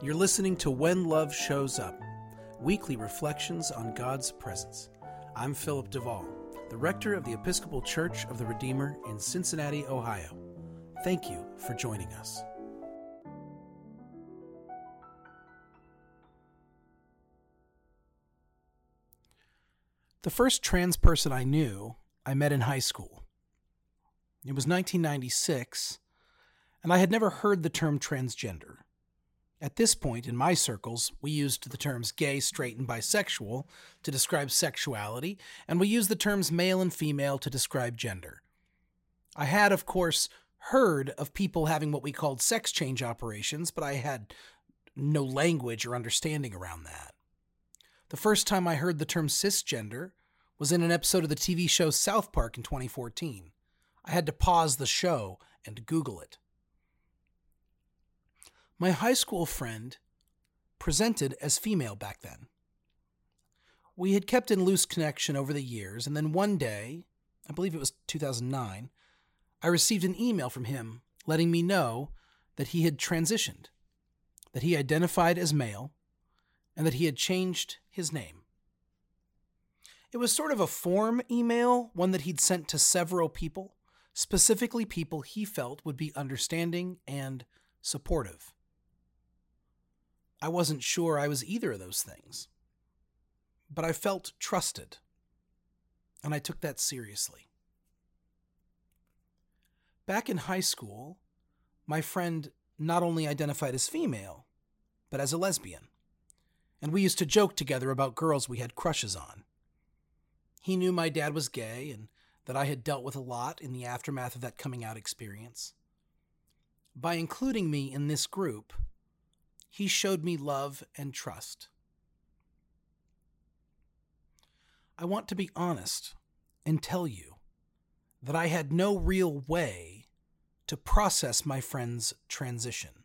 You're listening to When Love Shows Up, weekly reflections on God's presence. I'm Philip DeVaul, the rector of the Episcopal Church of the Redeemer in Cincinnati, Ohio. Thank you for joining us. The first trans person I knew, I met in high school. It was 1996, and I had never heard the term transgender. At this point, in my circles, we used the terms gay, straight, and bisexual to describe sexuality, and we used the terms male and female to describe gender. I had, of course, heard of people having what we called sex change operations, but I had no language or understanding around that. The first time I heard the term cisgender was in an episode of the TV show South Park in 2014. I had to pause the show and Google it. My high school friend presented as female back then. We had kept in loose connection over the years, and then one day, I believe it was 2009, I received an email from him letting me know that he had transitioned, that he identified as male, and that he had changed his name. It was sort of a form email, one that he'd sent to several people, specifically people he felt would be understanding and supportive. I wasn't sure I was either of those things. But I felt trusted, and I took that seriously. Back in high school, my friend not only identified as female, but as a lesbian, and we used to joke together about girls we had crushes on. He knew my dad was gay and that I had dealt with a lot in the aftermath of that coming out experience. By including me in this group, he showed me love and trust. I want to be honest and tell you that I had no real way to process my friend's transition.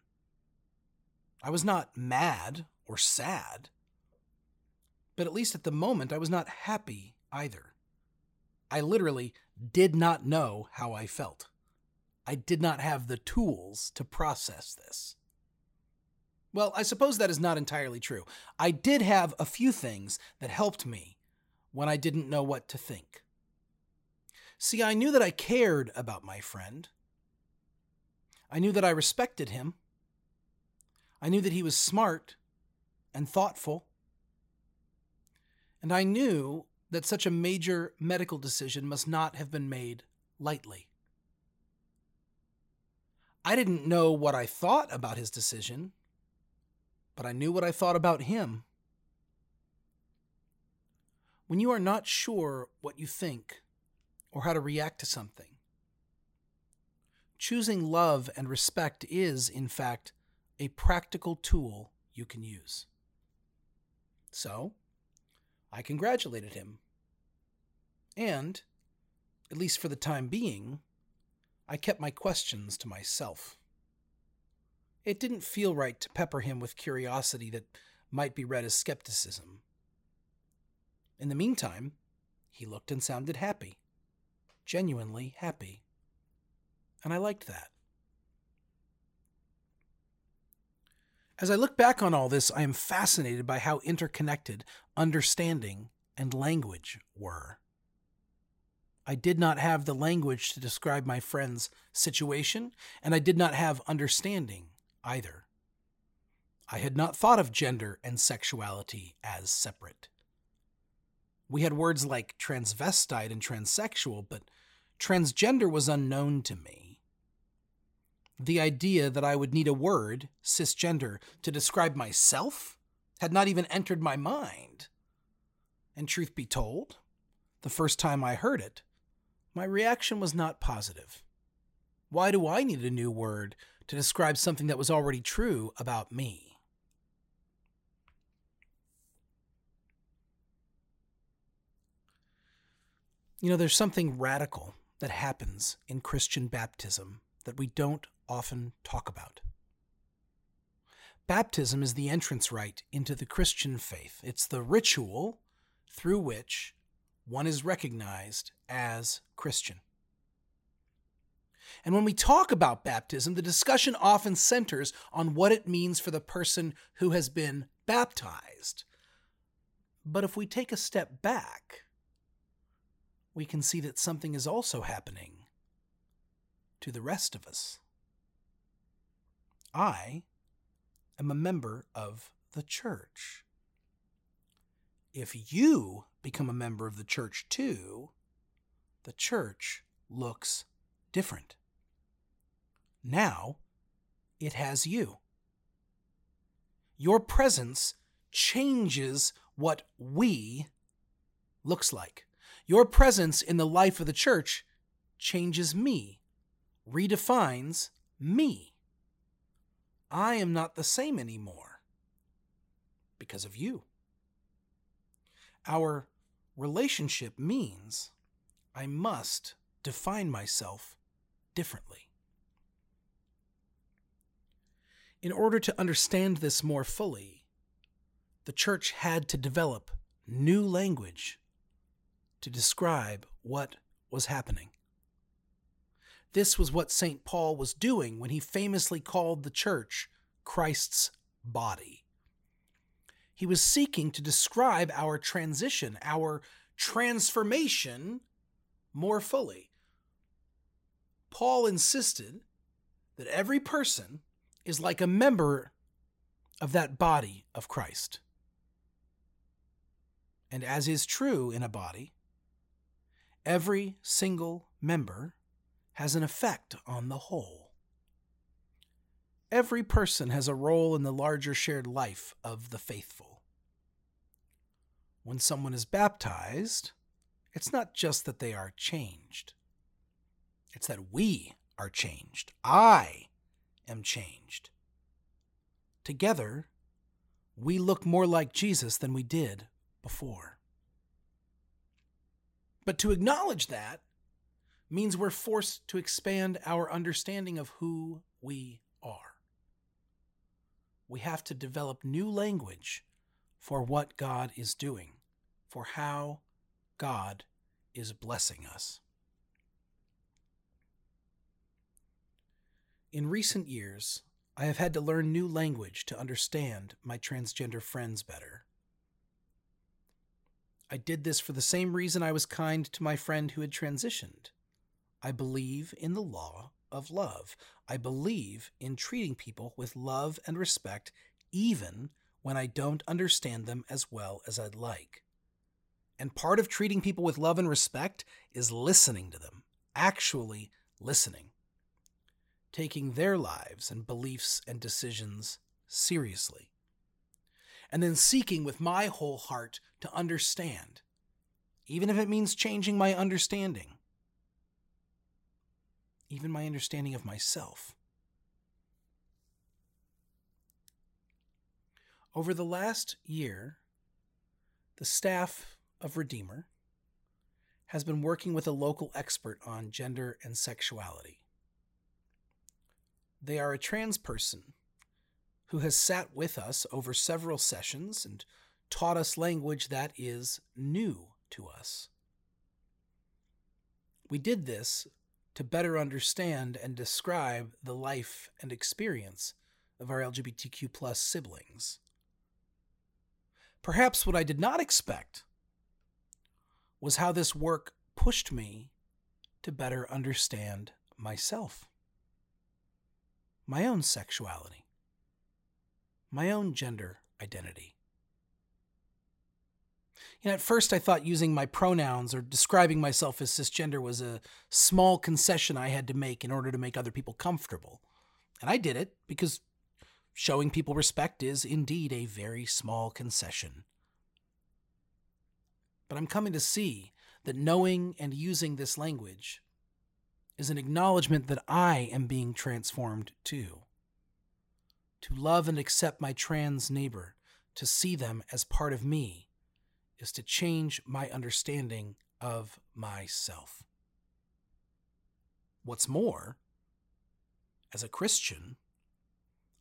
I was not mad or sad, but at least at the moment I was not happy either. I literally did not know how I felt. I did not have the tools to process this. Well, I suppose that is not entirely true. I did have a few things that helped me when I didn't know what to think. See, I knew that I cared about my friend. I knew that I respected him. I knew that he was smart and thoughtful. And I knew that such a major medical decision must not have been made lightly. I didn't know what I thought about his decision but I knew what I thought about him. When you are not sure what you think or how to react to something, choosing love and respect is, in fact, a practical tool you can use. So, I congratulated him. And, at least for the time being, I kept my questions to myself. It didn't feel right to pepper him with curiosity that might be read as skepticism. In the meantime, he looked and sounded happy. Genuinely happy. And I liked that. As I look back on all this, I am fascinated by how interconnected understanding and language were. I did not have the language to describe my friend's situation, and I did not have understanding either. I had not thought of gender and sexuality as separate. We had words like transvestite and transsexual, but transgender was unknown to me. The idea that I would need a word, cisgender, to describe myself had not even entered my mind. And truth be told, the first time I heard it, my reaction was not positive. Why do I need a new word to describe something that was already true about me. You know, there's something radical that happens in Christian baptism that we don't often talk about. Baptism is the entrance rite into the Christian faith. It's the ritual through which one is recognized as Christian. And when we talk about baptism, the discussion often centers on what it means for the person who has been baptized. But if we take a step back, we can see that something is also happening to the rest of us. I am a member of the church. If you become a member of the church too, the church looks different. Now it has you. Your presence changes what we looks like. Your presence in the life of the church changes me, redefines me. I am not the same anymore because of you. Our relationship means I must define myself differently. In order to understand this more fully, the church had to develop new language to describe what was happening. This was what St. Paul was doing when he famously called the church Christ's body. He was seeking to describe our transition, our transformation more fully. Paul insisted that every person is like a member of that body of Christ. And as is true in a body, every single member has an effect on the whole. Every person has a role in the larger shared life of the faithful. When someone is baptized, it's not just that they are changed, it's that we are changed. I am changed. Together, we look more like Jesus than we did before. But to acknowledge that means we're forced to expand our understanding of who we are. We have to develop new language for what God is doing, for how God is blessing us. In recent years, I have had to learn new language to understand my transgender friends better. I did this for the same reason I was kind to my friend who had transitioned. I believe in the law of love. I believe in treating people with love and respect, even when I don't understand them as well as I'd like. And part of treating people with love and respect is listening to them, actually listening, taking their lives and beliefs and decisions seriously, and then seeking with my whole heart to understand, even if it means changing my understanding even my understanding of myself. Over the last year, the staff of Redeemer has been working with a local expert on gender and sexuality. They are a trans person who has sat with us over several sessions and taught us language that is new to us. We did this to better understand and describe the life and experience of our LGBTQ plus siblings. Perhaps what I did not expect was how this work pushed me to better understand myself, my own sexuality, my own gender identity. You know, at first I thought using my pronouns or describing myself as cisgender was a small concession I had to make in order to make other people comfortable. And I did it because showing people respect is indeed a very small concession. But I'm coming to see that knowing and using this language is an acknowledgement that I am being transformed too. To love and accept my trans neighbor, to see them as part of me, is to change my understanding of myself. What's more, as a Christian,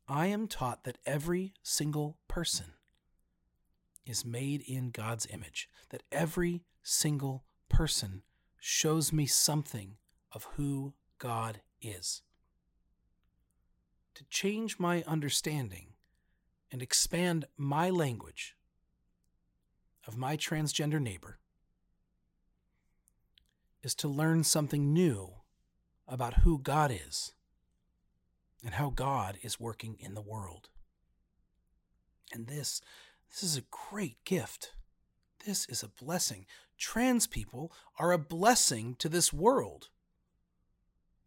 I am taught that every single person is made in God's image, that every single person shows me something of who God is. To change my understanding and expand my language of my transgender neighbor is to learn something new about who God is and how God is working in the world. And this this is a great gift. This is a blessing. Trans people are a blessing to this world.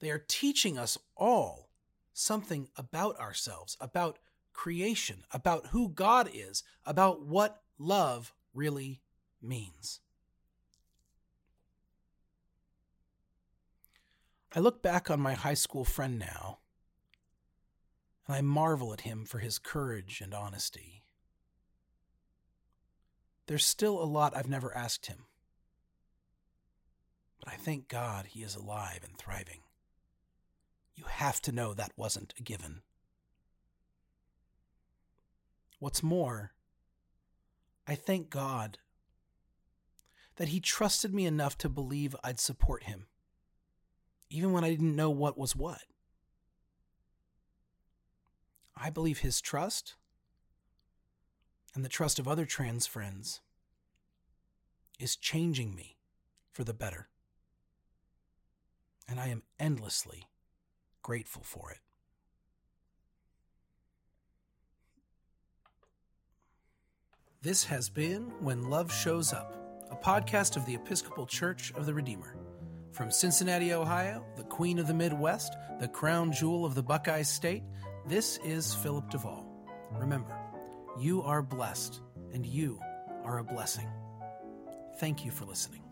They are teaching us all something about ourselves, about creation, about who God is, about what love really means. I look back on my high school friend now, and I marvel at him for his courage and honesty. There's still a lot I've never asked him, but I thank God he is alive and thriving. You have to know that wasn't a given. What's more, I thank God that He trusted me enough to believe I'd support Him, even when I didn't know what was what. I believe His trust and the trust of other trans friends is changing me for the better. And I am endlessly grateful for it. This has been When Love Shows Up, a podcast of the Episcopal Church of the Redeemer. From Cincinnati, Ohio, the Queen of the Midwest, the crown jewel of the Buckeye State, this is Philip DeVaul. Remember, you are blessed, and you are a blessing. Thank you for listening.